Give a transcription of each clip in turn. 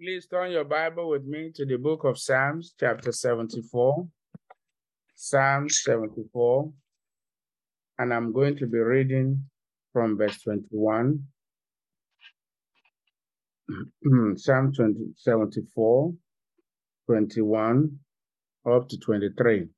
Please turn your Bible with me to the book of Psalms, chapter 74. Psalms 74. And I'm going to be reading from verse 21. Psalm 20, 74, 21 up to 23.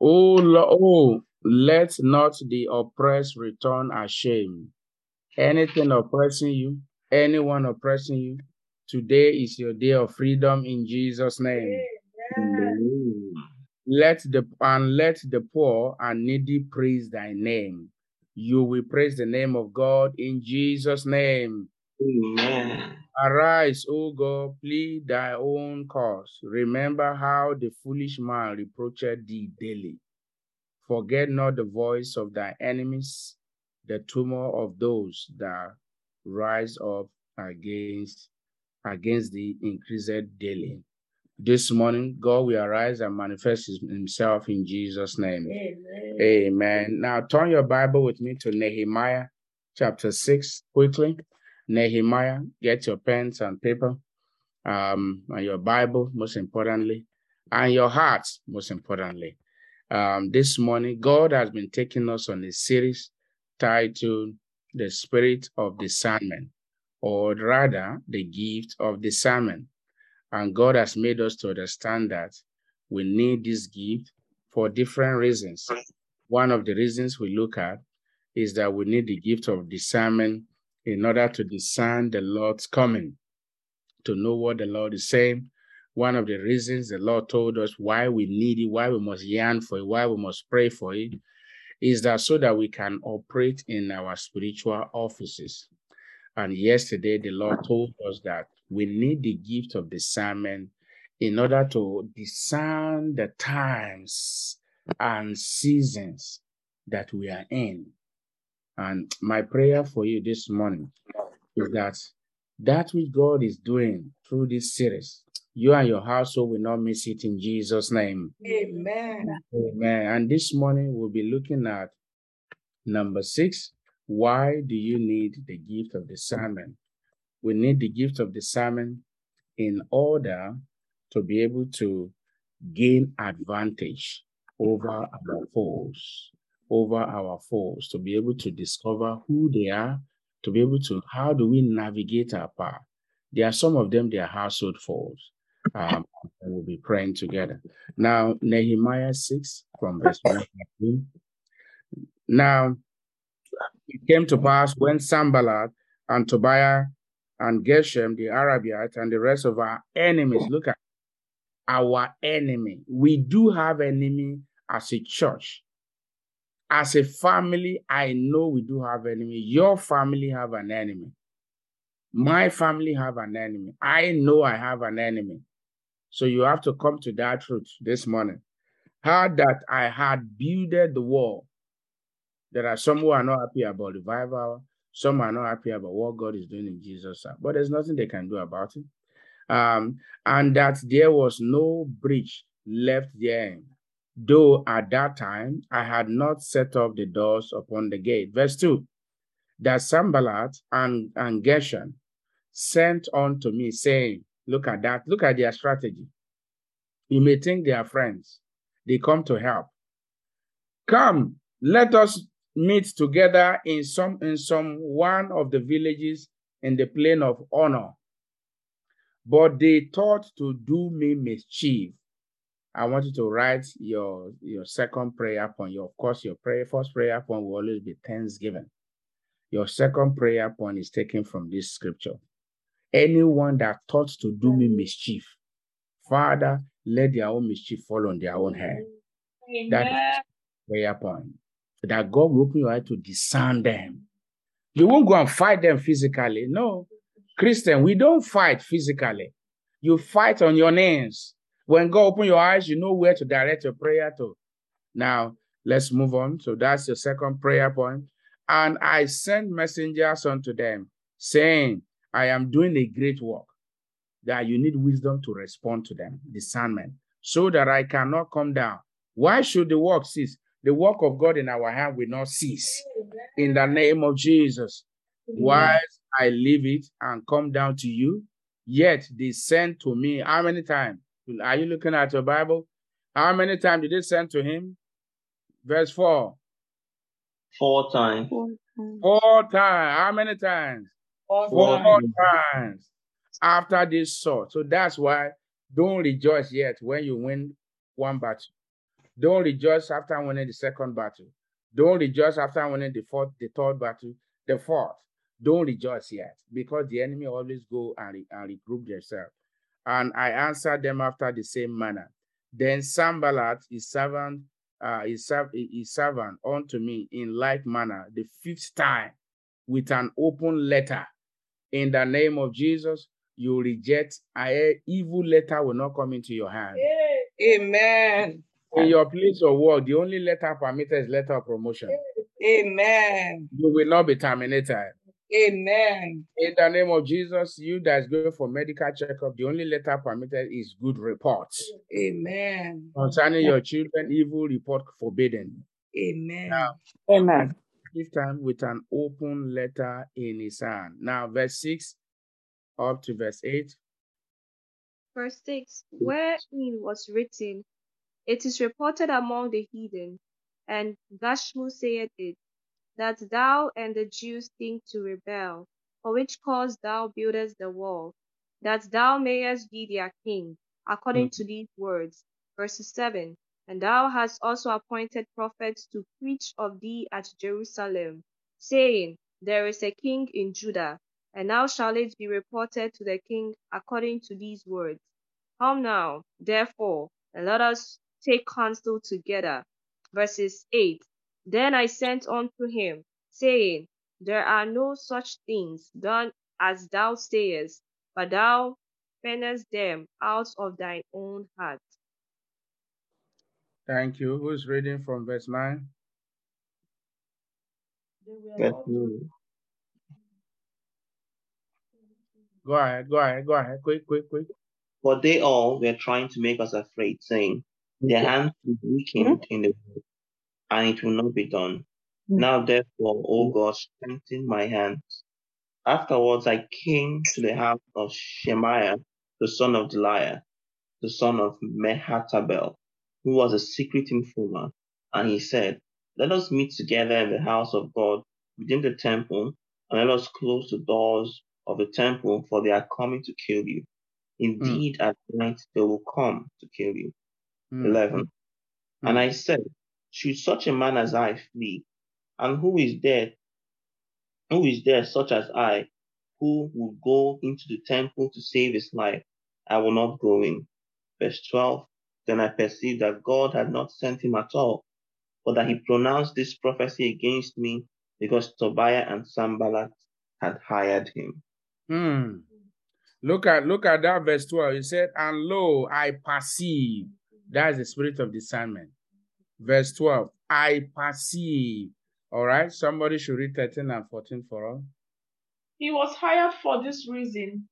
Oh, oh, let not the oppressed return ashamed. Anything oppressing you, anyone oppressing you, today is your day of freedom in Jesus' name. Amen. Let the and let the poor and needy praise thy name. You will praise the name of God in Jesus' name. Amen. Arise, O God, plead thy own cause. Remember how the foolish man reproached thee daily. Forget not the voice of thy enemies, the tumor of those that rise up against against the increased daily. This morning, God will arise and manifest himself in Jesus' name. Amen. Amen. Now turn your Bible with me to Nehemiah chapter 6 quickly. Nehemiah, get your pens and paper, um, and your Bible, most importantly, and your heart, most importantly. Um, this morning, God has been taking us on a series titled The Spirit of Discernment, or rather, the gift of discernment. And God has made us to understand that we need this gift for different reasons. One of the reasons we look at is that we need the gift of discernment in order to discern the Lord's coming, to know what the Lord is saying. One of the reasons the Lord told us why we need it, why we must yearn for it, why we must pray for it, is that so that we can operate in our spiritual offices. And yesterday, the Lord told us that we need the gift of discernment in order to discern the times and seasons that we are in. And my prayer for you this morning is that that which God is doing through this series, you and your household will not miss it in Jesus' name. Amen. Amen. And this morning we'll be looking at number six. Why do you need the gift of discernment? We need the gift of discernment in order to be able to gain advantage over our foes, over our foes, to be able to discover who they are, to be able to, how do we navigate our path? There are some of them, they are household foes um, and we'll be praying together. Now, Nehemiah 6 from verse 1. Now, it came to pass when Sanballat and Tobiah and Geshem, the Arabites, and the rest of our enemies, look at our enemy. We do have enemy as a church. As a family, I know we do have enemy. Your family have an enemy. My family have an enemy. I know I have an enemy. So you have to come to that truth this morning. How that I had builded the wall. There are some who are not happy about revival. Some are not happy about what God is doing in Jesus. But there's nothing they can do about it. Um, and that there was no breach left there. Though at that time I had not set up the doors upon the gate. Verse 2 that Sanballat and, and Geshem sent unto me, saying, Look at that. Look at their strategy. You may think they are friends. They come to help. Come, let us meet together in some in some one of the villages in the plain of Ono. But they thought to do me mischief. I want you to write your your second prayer point. Your, of course, your prayer first prayer point will always be thanksgiving. Your second prayer point is taken from this scripture anyone that thought to do me mischief, Father, let their own mischief fall on their own head. Amen. That is prayer point. That God will open your eye to discern them. You won't go and fight them physically. No. Christian, we don't fight physically. You fight on your knees. When God open your eyes, you know where to direct your prayer to. Now, let's move on. So that's the second prayer point. And I sent messengers unto them, saying, I am doing a great work, that you need wisdom to respond to them, discernment, so that I cannot come down. Why should the work cease? The work of God in our hand will not cease. In the name of Jesus. Whilst I leave it and come down to you, yet they sent to me. How many times? Are you looking at your Bible? How many times did they send to him? Verse 4. Four times. Four times. How many times? Four times. times. After this saw. So that's why don't rejoice yet when you win one battle. Don't rejoice after winning the second battle. Don't rejoice after winning the fourth, the third battle, the fourth. Don't rejoice yet because the enemy always go and, re- and regroup themselves. And I answered them after the same manner. Then Sanballat, his servant, uh, his, serv- his servant unto me in like manner the fifth time with an open letter. In the name of Jesus, you reject a evil letter will not come into your hand. Amen. In your place of work, the only letter permitted is letter of promotion. Amen. You will not be terminated. Amen. In the name of Jesus, you that is going for medical checkup, the only letter permitted is good report. Amen. Concerning your children, evil report forbidden. Amen. Now, Amen. This time with an open letter in his hand. Now, verse 6 up to verse 8. Verse 6 Wherein was written, It is reported among the heathen, and Gashmu saith it, that thou and the Jews think to rebel, for which cause thou buildest the wall, that thou mayest be their king, according hmm. to these words. Verse 7 And thou hast also appointed prophets to preach of thee at Jerusalem, saying, There is a king in Judah. And now shall it be reported to the king according to these words. Come now, therefore, and let us take counsel together. Verses 8 Then I sent unto him, saying, There are no such things done as thou sayest, but thou feignest them out of thine own heart. Thank you. Who's reading from verse 9? Verse nine. Go ahead, go ahead, go ahead. Quick, quick, quick. For they all were trying to make us afraid, saying, Their hands will be weakened in the work, and it will not be done. Now therefore, O God, strengthen my hands. Afterwards I came to the house of Shemaiah, the son of Delaiah, the son of Mehetabel, who was a secret informer, and he said, Let us meet together in the house of God within the temple, and let us close the doors of the temple, for they are coming to kill you. Indeed, at night they will come to kill you. Hmm. 11. And Hmm. I said, Should such a man as I flee? And who is there? Who is there such as I, who will go into the temple to save his life? I will not go in. Verse 12. Then I perceived that God had not sent him at all, but that he pronounced this prophecy against me because Tobiah and Sanballat had hired him. Hmm. Look at look at that verse 12. He said, And lo, I perceive. That's the spirit of discernment. Verse 12. I perceive. All right. Somebody should read 13 and 14 for us. He was hired for this reason,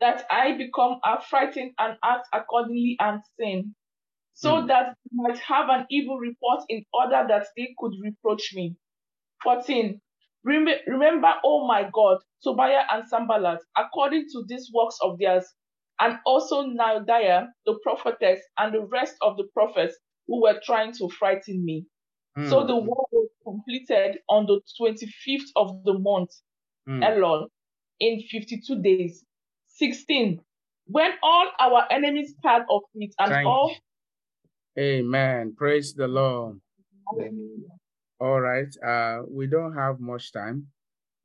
that I become affrighted and act accordingly and sin, so Hmm. that they might have an evil report in order that they could reproach me. 14. Rem- Remember, oh my God, Tobiah and Sanballat, according to these works of theirs, and also Noadiah, the prophetess, and the rest of the prophets who were trying to frighten me. So Hmm. the war was completed on the 25th of the month, Hmm. Elul, in 52 days. 16. When all our enemies heard of it and Thank all Amen. Praise the Lord. All right. Uh, we don't have much time.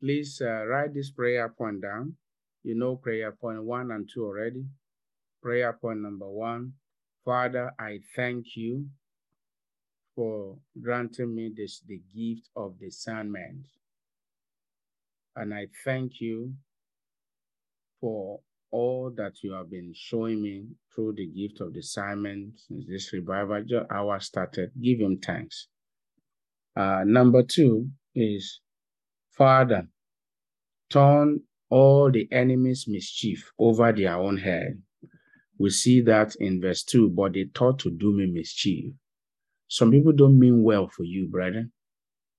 Please uh, write this prayer point down. You know prayer point one and two already. Prayer point number one. Father, I thank you for granting me this the gift of discernment. And I thank you for all that you have been showing me through the gift of discernment since this revival hour started. Give him thanks. Uh, number two is, Father, turn all the enemy's mischief over their own head. We see that in verse 2, but they thought to do me mischief. Some people don't mean well for you, brethren.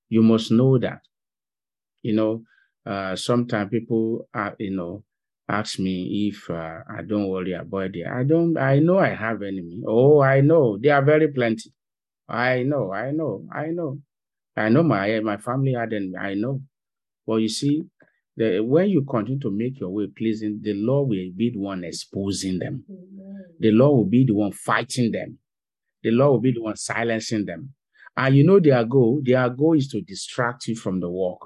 You must know that. You know, Uh, sometimes people, are, you know, ask me if uh, I don't worry about it. I don't. I know I have enemy. Oh, I know they are very plenty. I know. I know. I know. I know my my family had enemy. I know. But you see, the, when you continue to make your way pleasing, the Lord will be the one exposing them. The Lord will be the one fighting them. The Lord will be the one silencing them. And you know their goal, their goal is to distract you from the work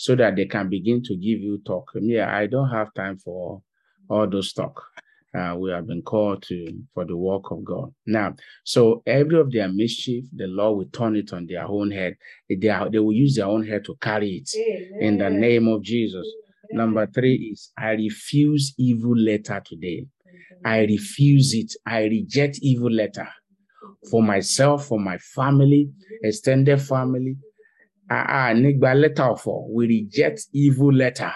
so that they can begin to give you talk. Yeah, I don't have time for all those talk. Uh, we have been called to for the work of God. Now, so every of their mischief, the Lord will turn it on their own head. They, are, they will use their own head to carry it Amen. in the name of Jesus. Amen. Number three is I refuse evil letter today. I refuse it. I reject evil letter for myself, for my family, extended family. Ah, uh, uh, letter for we reject evil letter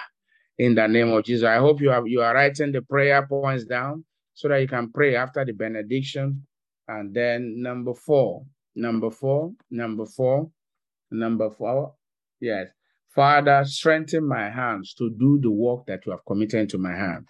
in the name of Jesus. I hope you are you are writing the prayer points down so that you can pray after the benediction. And then number four, number four, number four, number four. Yes. Father, strengthen my hands to do the work that you have committed into my hand.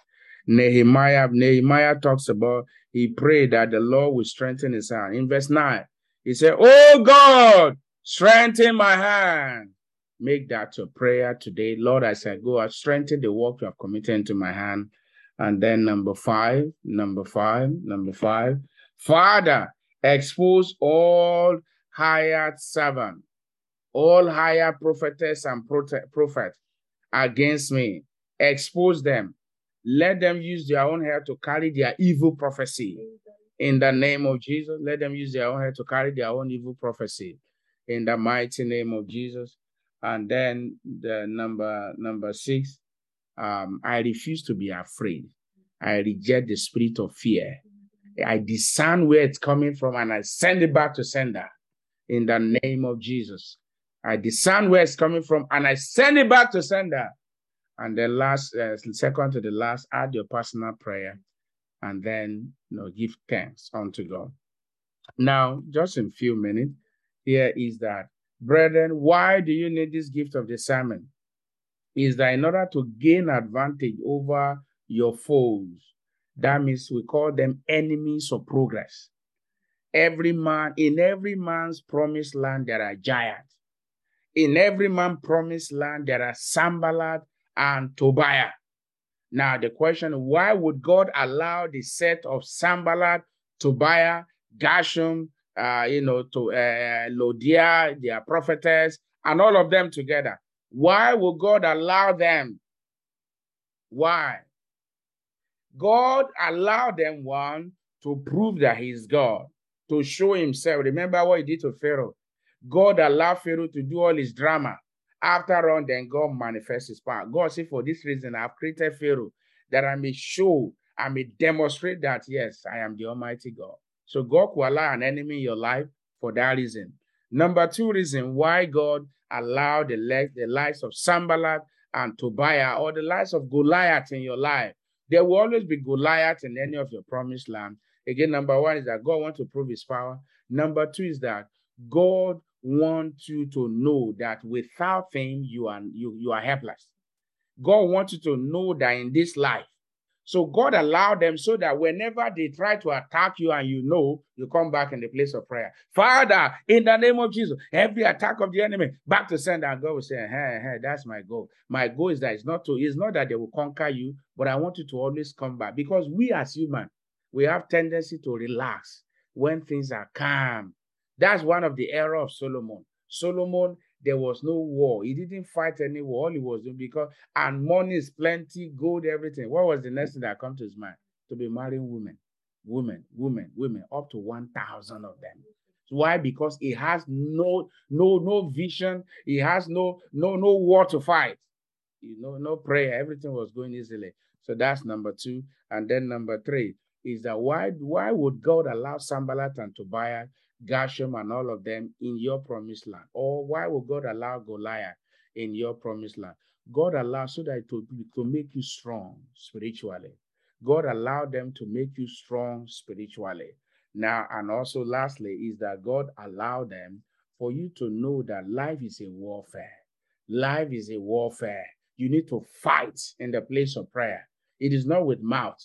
Nehemiah, Nehemiah talks about he prayed that the Lord will strengthen his hand. In verse 9, he said, Oh God, strengthen my hand make that your prayer today. Lord, as I go, I strengthen the work you have committed into my hand. And then number five, number five, number five, Father, expose all hired servant, all hired prophetess and prophet against me. Expose them. Let them use their own hair to carry their evil prophecy. In the name of Jesus, let them use their own hair to carry their own evil prophecy. In the mighty name of Jesus. And then the number number six, um, I refuse to be afraid. I reject the spirit of fear. I discern where it's coming from and I send it back to sender in the name of Jesus. I discern where it's coming from and I send it back to sender. And the last, uh, second to the last, add your personal prayer and then you know give thanks unto God. Now, just in a few minutes, here is that Brethren, why do you need this gift of discernment? Is that in order to gain advantage over your foes? That means we call them enemies of progress. Every man, in every man's promised land, there are giants. In every man's promised land, there are Sanballat and Tobiah. Now, the question why would God allow the set of Sanballat, Tobiah, Geshem, uh, you know, to uh, Noadiah, their prophetess, and all of them together. Why would God allow them? Why? God allowed them one to prove that He's God, to show Himself. Remember what He did to Pharaoh. God allowed Pharaoh to do all his drama. After all, then God manifests His power. God said, "For this reason, I've created Pharaoh that I may show, I may demonstrate that yes, I am the Almighty God." So God will allow an enemy in your life for that reason. Number two reason why God allowed the, the lives of Sanballat and Tobiah or the lives of Goliath in your life. There will always be Goliath in any of your promised land. Again, number one is that God wants to prove his power. Number two is that God wants you to know that without him, you are you, you are helpless. God wants you to know that in this life, so God allowed them so that whenever they try to attack you and you know, you come back in the place of prayer. Father, in the name of Jesus, every attack of the enemy, back to send and God will say, hey, hey, that's my goal. My goal is that it's not to, it's not that they will conquer you, but I want you to always come back because we as human, we have tendency to relax when things are calm. That's one of the error of Solomon. Solomon there was no war. He didn't fight any war. All he was doing because and money is plenty, gold, everything. What was the next thing that come to his mind? To be marrying women, women, women, women, up to one thousand of them. Why? Because he has no no no vision. He has no no no war to fight. You know, no prayer. Everything was going easily. So that's number two. And then number three is that why why would God allow Sanballat and Tobiah Geshem and all of them in your promised land? Or why would God allow Goliath in your promised land? God allowed so that to, to make you strong spiritually. God allowed them to make you strong spiritually. Now, and also lastly, is that God allowed them for you to know that life is a warfare. Life is a warfare. you need to fight in the place of prayer. It is not with mouth.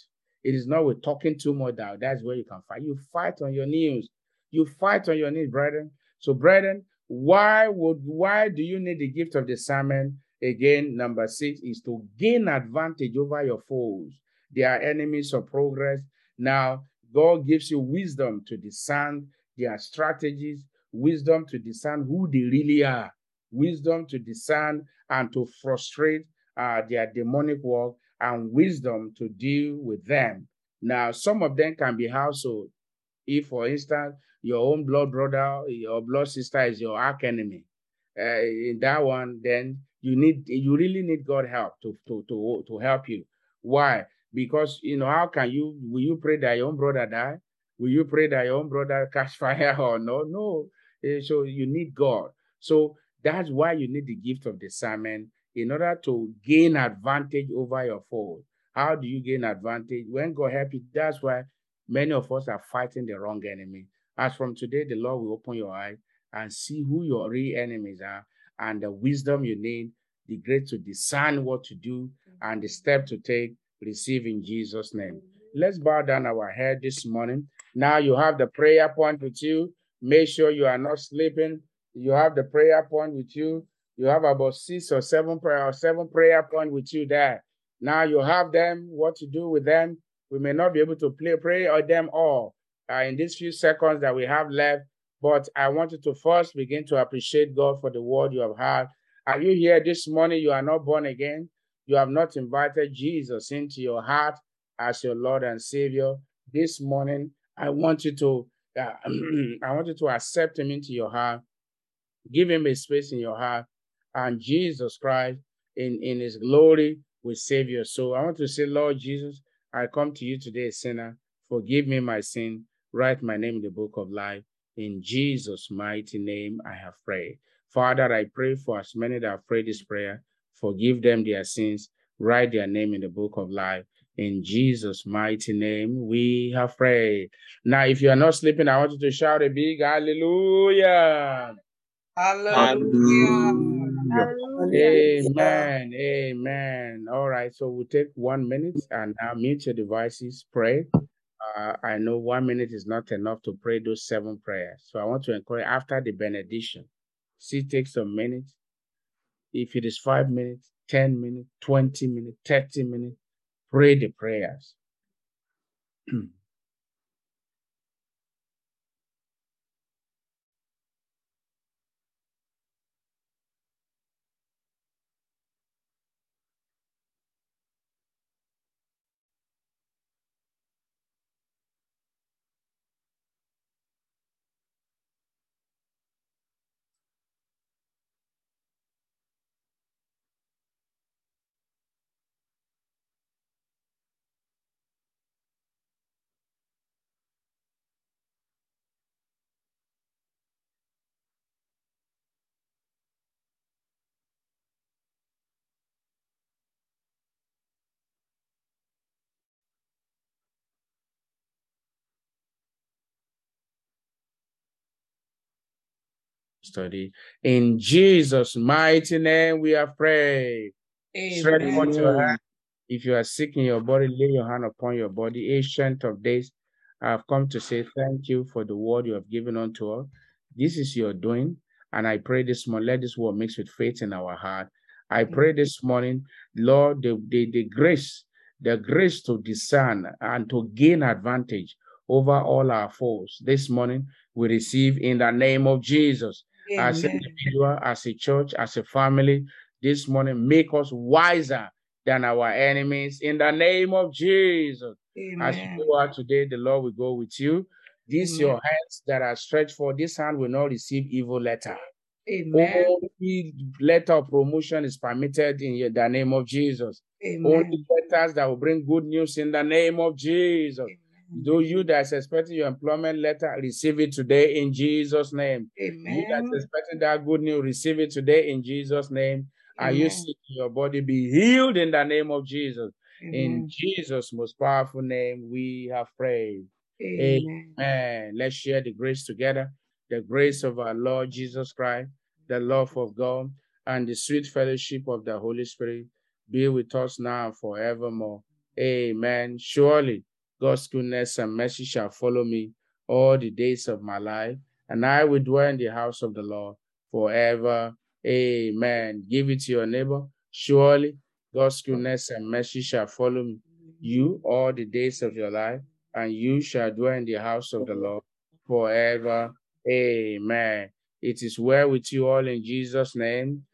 It is not with talking too much. That's where you can fight. You fight on your knees. You fight on your knees, brethren. So, brethren, why would why do you need the gift of discernment? Again, number six is to gain advantage over your foes. They are enemies of progress. Now, God gives you wisdom to discern their strategies, wisdom to discern who they really are, wisdom to discern and to frustrate uh, their demonic work, and wisdom to deal with them. Now, some of them can be household. If, for instance, your own blood brother, your blood sister is your arch enemy, uh, in that one, then you need you really need God help to to to to help you. Why? Because you know how can you will you pray that your own brother die? Will you pray that your own brother catch fire or no? No. Uh, so you need God. So that's why you need the gift of discernment in order to gain advantage over your foe. How do you gain advantage? When God help you, that's why many of us are fighting the wrong enemy. As from today, the Lord will open your eyes and see who your real enemies are and the wisdom you need, the grace to discern what to do and the step to take, receive in Jesus' name. Let's bow down our head this morning. Now you have the prayer point with you. Make sure you are not sleeping. You have the prayer point with you. You have about six or seven prayer or seven prayer point with you there. Now you have them, what to do with them. We may not be able to play, pray or them all uh, in these few seconds that we have left, but I wanted to first begin to appreciate God for the word you have had. Are you here this morning? You are not born again. You have not invited Jesus into your heart as your Lord and Savior. This morning, I want you to uh, I want you to accept Him into your heart. Give Him a space in your heart and Jesus Christ in, in his glory will save your soul. I want to say, Lord Jesus, I come to you today, sinner. Forgive me my sin. Write my name in the book of life. In Jesus' mighty name, I have prayed. Father, I pray for as many that have prayed this prayer. Forgive them their sins. Write their name in the book of life. In Jesus' mighty name, we have prayed. Now, if you are not sleeping, I want you to shout a big hallelujah. Hallelujah. Amen. Amen. All right. So we'll take one minute and now mute your devices. Pray. Uh, I know one minute is not enough to pray those seven prayers. So I want to encourage after the benediction, see, take some minutes. If it is five minutes, 10 minutes, 20 minutes, 30 minutes, pray the prayers. study. In Jesus' mighty name, we have prayed. Stretch forth your hand. If you are sick in your body, lay your hand upon your body. Ancient of days, I have come to say thank you for the word you have given unto us. This is your doing. And I pray this morning, let this word mix with faith in our heart. I pray this morning, Lord, the, the, the grace, the grace to discern and to gain advantage over all our foes. This morning, we receive in the name of Jesus Amen. as an individual, as a church, as a family. This morning, make us wiser than our enemies in the name of Jesus. Amen. As you go out today, the Lord will go with you. These Amen. your hands that are stretched for this hand will not receive evil letter. Amen. Only letter of promotion is permitted in the name of Jesus. Amen. Only letters that will bring good news in the name of Jesus. Do you that's expecting your employment letter, receive it today in Jesus' name. Amen. You that's expecting that good news, receive it today in Jesus' name. Amen. Are you sick your body? Be healed in the name of Jesus. Amen. In Jesus' most powerful name, we have prayed. Amen. Amen. Let's share the grace together. The grace of our Lord Jesus Christ, the love of God, and the sweet fellowship of the Holy Spirit be with us now and forevermore. Amen. Surely God's goodness and mercy shall follow me all the days of my life, and I will dwell in the house of the Lord forever. Amen. Give it to your neighbor. Surely God's goodness and mercy shall follow you all the days of your life, and you shall dwell in the house of the Lord forever. Amen. It is well with you all in Jesus' name.